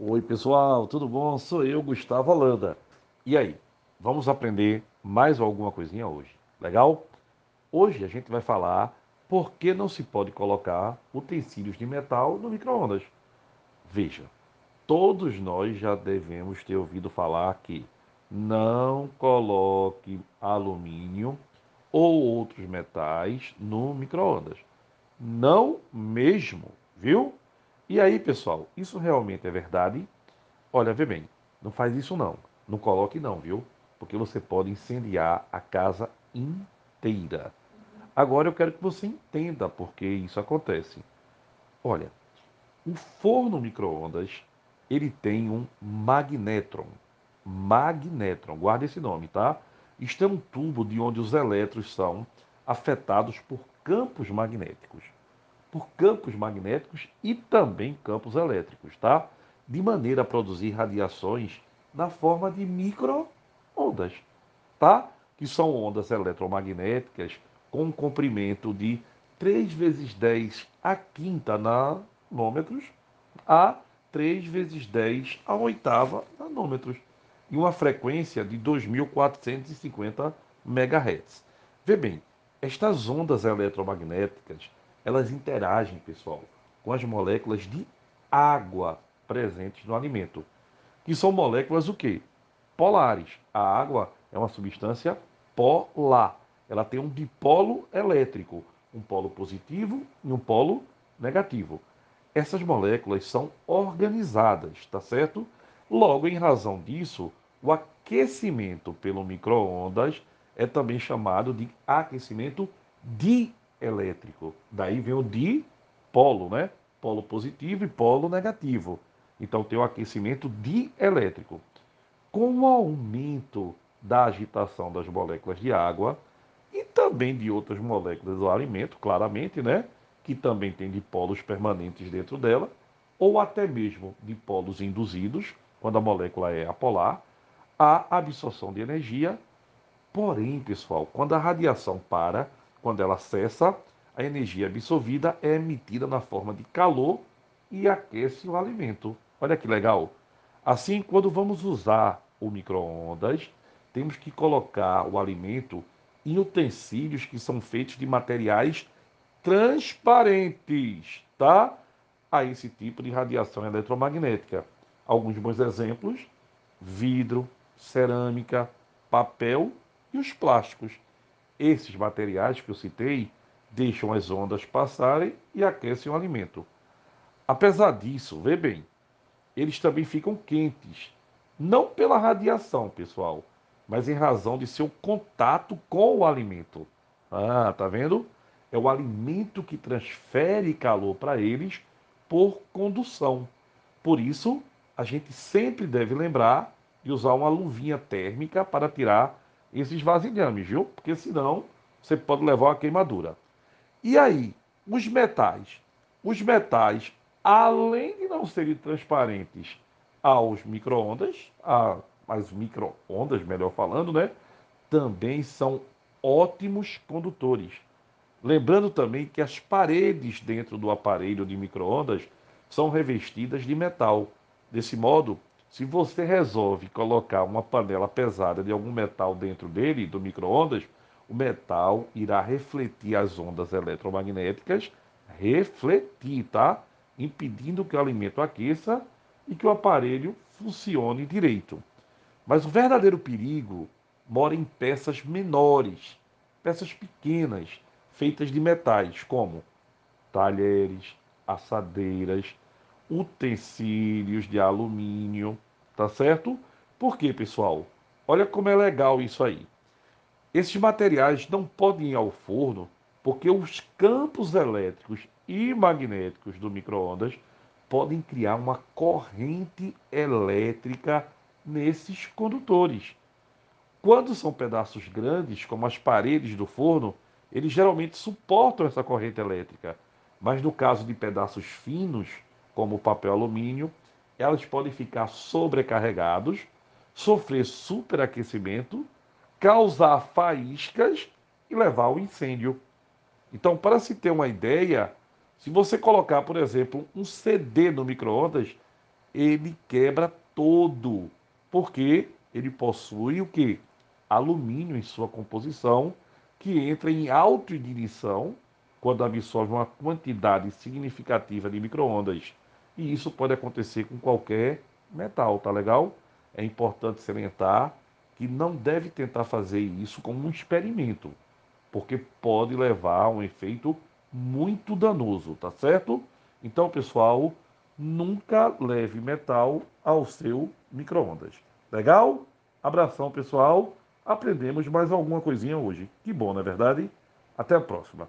Oi, pessoal, tudo bom? Sou eu, Gustavo Holanda. E aí, vamos aprender mais alguma coisinha hoje? Legal? Hoje a gente vai falar por que não se pode colocar utensílios de metal no micro-ondas. Veja, todos nós já devemos ter ouvido falar que não coloque alumínio ou outros metais no micro-ondas. Não mesmo, viu? E aí, pessoal, isso realmente é verdade? Olha, vê bem, não faz isso não. Não coloque não, viu? Porque você pode incendiar a casa inteira. Agora eu quero que você entenda por que isso acontece. Olha, o forno micro-ondas, ele tem um magnetron. Magnetron, guarda esse nome, tá? Isto é um tubo de onde os elétrons são afetados por campos magnéticos por campos magnéticos e também campos elétricos, tá? De maneira a produzir radiações na forma de micro-ondas, tá? Que são ondas eletromagnéticas com um comprimento de 3 vezes 10 a quinta nanômetros a 3 vezes 10 a oitava nanômetros e uma frequência de 2.450 MHz. Vê bem, estas ondas eletromagnéticas elas interagem, pessoal, com as moléculas de água presentes no alimento, que são moléculas o quê? Polares. A água é uma substância polar. Ela tem um dipolo elétrico, um polo positivo e um polo negativo. Essas moléculas são organizadas, tá certo? Logo, em razão disso, o aquecimento pelo micro-ondas é também chamado de aquecimento di elétrico. Daí vem o dipolo, né? Polo positivo e polo negativo. Então tem o aquecimento dielétrico. Com o aumento da agitação das moléculas de água e também de outras moléculas do alimento, claramente, né? Que também tem dipolos permanentes dentro dela, ou até mesmo dipolos induzidos, quando a molécula é apolar, a absorção de energia. Porém, pessoal, quando a radiação para, quando ela cessa, a energia absorvida é emitida na forma de calor e aquece o alimento. Olha que legal. Assim, quando vamos usar o micro-ondas, temos que colocar o alimento em utensílios que são feitos de materiais transparentes, tá? A esse tipo de radiação eletromagnética. Alguns bons exemplos: vidro, cerâmica, papel e os plásticos. Esses materiais que eu citei deixam as ondas passarem e aquecem o alimento. Apesar disso, vê bem, eles também ficam quentes, não pela radiação, pessoal, mas em razão de seu contato com o alimento. Ah, tá vendo? É o alimento que transfere calor para eles por condução. Por isso, a gente sempre deve lembrar de usar uma luvinha térmica para tirar esses vasilhames, viu? Porque senão você pode levar uma queimadura. E aí, os metais? Os metais, além de não serem transparentes aos micro-ondas, às micro-ondas, melhor falando, né? Também são ótimos condutores. Lembrando também que as paredes dentro do aparelho de micro-ondas são revestidas de metal. Desse modo, se você resolve colocar uma panela pesada de algum metal dentro dele, do micro-ondas, o metal irá refletir as ondas eletromagnéticas, refletir, tá? Impedindo que o alimento aqueça e que o aparelho funcione direito. Mas o verdadeiro perigo mora em peças menores, peças pequenas, feitas de metais, como talheres, assadeiras, utensílios de alumínio, tá certo? Por quê, pessoal? Olha como é legal isso aí. Esses materiais não podem ir ao forno porque os campos elétricos e magnéticos do micro-ondas podem criar uma corrente elétrica nesses condutores. Quando são pedaços grandes, como as paredes do forno, eles geralmente suportam essa corrente elétrica. Mas no caso de pedaços finos, como papel alumínio, elas podem ficar sobrecarregados, sofrer superaquecimento, causar faíscas e levar ao incêndio. Então, para se ter uma ideia, se você colocar, por exemplo, um CD no micro-ondas, ele quebra todo, porque ele possui o que? Alumínio em sua composição, que entra em autoignição quando absorve uma quantidade significativa de microondas. E isso pode acontecer com qualquer metal, tá legal? É importante salientar que não deve tentar fazer isso como um experimento, porque pode levar a um efeito muito danoso, tá certo? Então, pessoal, nunca leve metal ao seu microondas. Legal? Abração, pessoal. Aprendemos mais alguma coisinha hoje. Que bom, não é verdade? Até a próxima.